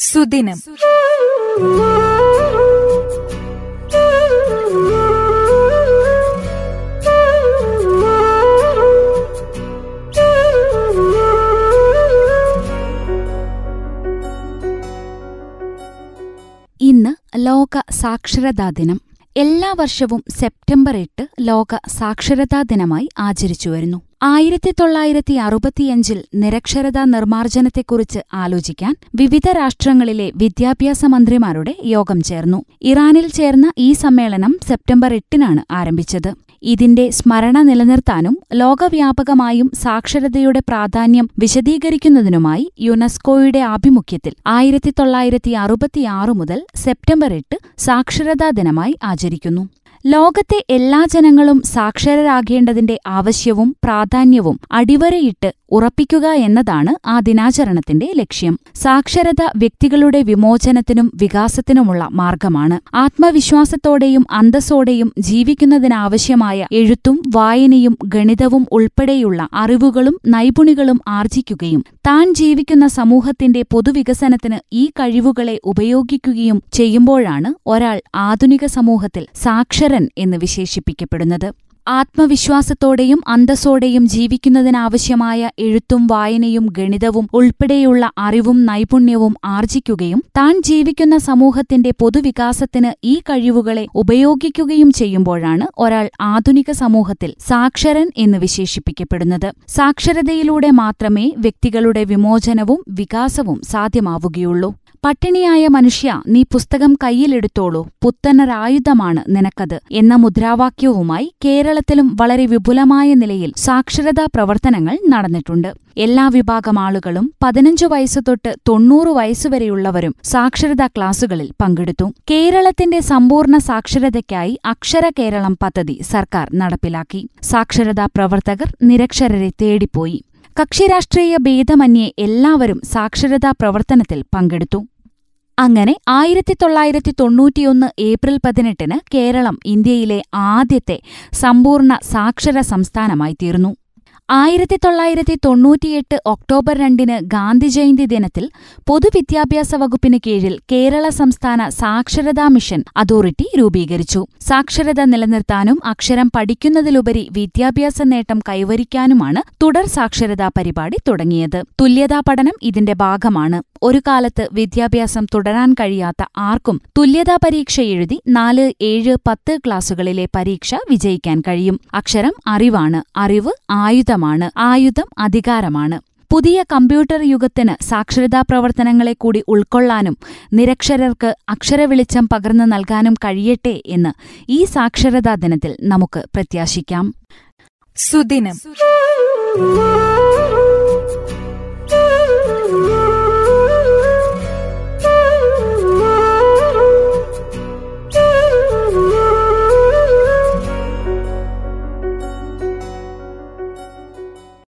സുദിനം. ഇന്ന് ലോക സാക്ഷരതാ ദിനം. എല്ലാ വർഷവും സെപ്റ്റംബർ എട്ട് ലോക സാക്ഷരതാ ദിനമായി ആചരിച്ചുവരുന്നു ആയിരത്തി തൊള്ളായിരത്തി അറുപത്തിയഞ്ചിൽ നിരക്ഷരതാ നിർമ്മാർജനത്തെക്കുറിച്ച് ആലോചിക്കാൻ വിവിധ രാഷ്ട്രങ്ങളിലെ വിദ്യാഭ്യാസ മന്ത്രിമാരുടെ യോഗം ചേർന്നു. ഇറാനിൽ ചേർന്ന ഈ സമ്മേളനം സെപ്റ്റംബർ എട്ടിനാണ് ആരംഭിച്ചത്. ഇതിന്റെ സ്മരണ നിലനിർത്താനും ലോകവ്യാപകമായും സാക്ഷരതയുടെ പ്രാധാന്യം വിശദീകരിക്കുന്നതിനുമായി യുനെസ്കോയുടെ ആഭിമുഖ്യത്തിൽ ആയിരത്തി തൊള്ളായിരത്തി അറുപത്തിയാറ് മുതൽ സെപ്റ്റംബർ എട്ട് സാക്ഷരതാ ദിനമായി ആചരിക്കുന്നു. ലോകത്തെ എല്ലാ ജനങ്ങളും സാക്ഷരരാകേണ്ടതിന്റെ ആവശ്യവും പ്രാധാന്യവും അടിവരയിട്ട് ഉറപ്പിക്കുക എന്നതാണ് ആ ദിനാചരണത്തിന്റെ ലക്ഷ്യം. സാക്ഷരത വ്യക്തികളുടെ വിമോചനത്തിനും വികാസത്തിനുമുള്ള മാർഗമാണ്. ആത്മവിശ്വാസത്തോടെയും അന്തസ്സോടെയും ജീവിക്കുന്നതിനാവശ്യമായ എഴുത്തും വായനയും ഗണിതവും ഉൾപ്പെടെയുള്ള അറിവുകളും നൈപുണികളും ആർജിക്കുകയും താൻ ജീവിക്കുന്ന സമൂഹത്തിന്റെ പൊതുവികസനത്തിന് ഈ കഴിവുകളെ ഉപയോഗിക്കുകയും ചെയ്യുമ്പോഴാണ് ഒരാൾ ആധുനിക സമൂഹത്തിൽ സാക്ഷരൻ എന്ന് വിശേഷിപ്പിക്കപ്പെടുന്നത്. ആത്മവിശ്വാസത്തോടെയും അന്തസ്സോടെയും ജീവിക്കുന്നതിനാവശ്യമായ എഴുത്തും വായനയും ഗണിതവും ഉൾപ്പെടെയുള്ള അറിവും നൈപുണ്യവും ആർജിക്കുകയും താൻ ജീവിക്കുന്ന സമൂഹത്തിന്റെ പൊതുവികാസത്തിന് ഈ കഴിവുകളെ ഉപയോഗിക്കുകയും ചെയ്യുമ്പോഴാണ് ഒരാൾ ആധുനിക സമൂഹത്തിൽ സാക്ഷരൻ എന്ന് വിശേഷിപ്പിക്കപ്പെടുന്നത്. സാക്ഷരതയിലൂടെ മാത്രമേ വ്യക്തികളുടെ വിമോചനവും വികാസവും സാധ്യമാവുകയുള്ളൂ. പട്ടിണിയായ മനുഷ്യ നീ പുസ്തകം കയ്യിലെടുത്തോളൂ. പുത്തനൊരായുധമാണ് നിനക്കത്. എന്ന മുദ്രാവാക്യവുമായി കേരളത്തിലും വളരെ വിപുലമായ നിലയിൽ സാക്ഷരതാ പ്രവർത്തനങ്ങൾ നടന്നിട്ടുണ്ട്. എല്ലാ വിഭാഗം ആളുകളും പതിനഞ്ചു വയസ്സു തൊട്ട് തൊണ്ണൂറ് വയസ്സുവരെയുള്ളവരും സാക്ഷരതാ ക്ലാസുകളിൽ പങ്കെടുത്തു. കേരളത്തിന്റെ സമ്പൂർണ സാക്ഷരതയ്ക്കായി അക്ഷര കേരളം പദ്ധതി സർക്കാർ നടപ്പിലാക്കി. സാക്ഷരതാ പ്രവർത്തകർ നിരക്ഷരരെ തേടിപ്പോയി. കക്ഷിരാഷ്ട്രീയ ഭേദമന്യേ എല്ലാവരും സാക്ഷരതാ പ്രവർത്തനത്തിൽ പങ്കെടുത്തു. അങ്ങനെ ആയിരത്തി തൊള്ളായിരത്തി തൊണ്ണൂറ്റിയൊന്ന് ഏപ്രിൽ പതിനെട്ടിന് കേരളം ഇന്ത്യയിലെ ആദ്യത്തെ സമ്പൂർണ സാക്ഷര സംസ്ഥാനമായി തീർന്നു. ആയിരത്തി തൊള്ളായിരത്തി തൊണ്ണൂറ്റിയെട്ട് ഒക്ടോബർ രണ്ടിന് ഗാന്ധിജയന്തി ദിനത്തിൽ പൊതുവിദ്യാഭ്യാസ വകുപ്പിന് കീഴിൽ കേരള സംസ്ഥാന സാക്ഷരതാ മിഷൻ അതോറിറ്റി രൂപീകരിച്ചു. സാക്ഷരത നിലനിർത്താനും അക്ഷരം പഠിക്കുന്നതിലുപരി വിദ്യാഭ്യാസ നേട്ടം കൈവരിക്കാനുമാണ് തുടർ സാക്ഷരതാ പരിപാടി തുടങ്ങിയത്. തുല്യതാ പഠനം ഇതിന്റെ ഭാഗമാണ്. ഒരു കാലത്ത് വിദ്യാഭ്യാസം തുടരാൻ കഴിയാത്ത ആർക്കും തുല്യതാ പരീക്ഷ എഴുതി നാല് ഏഴ് പത്ത് ക്ലാസുകളിലെ പരീക്ഷ വിജയിക്കാൻ കഴിയും. അക്ഷരം അറിവാണ്. അറിവ് ആയുധമാണ്. ആയുധം അധികാരമാണ്. പുതിയ കമ്പ്യൂട്ടർ യുഗത്തിന് സാക്ഷരതാ പ്രവർത്തനങ്ങളെ കൂടി ഉൾക്കൊള്ളാനും നിരക്ഷരർക്ക് അക്ഷരവെളിച്ചം പകർന്നു നൽകാനും കഴിയട്ടെ എന്ന് ഈ സാക്ഷരതാ ദിനത്തിൽ നമുക്ക് പ്രത്യാശിക്കാം. സുദിനം.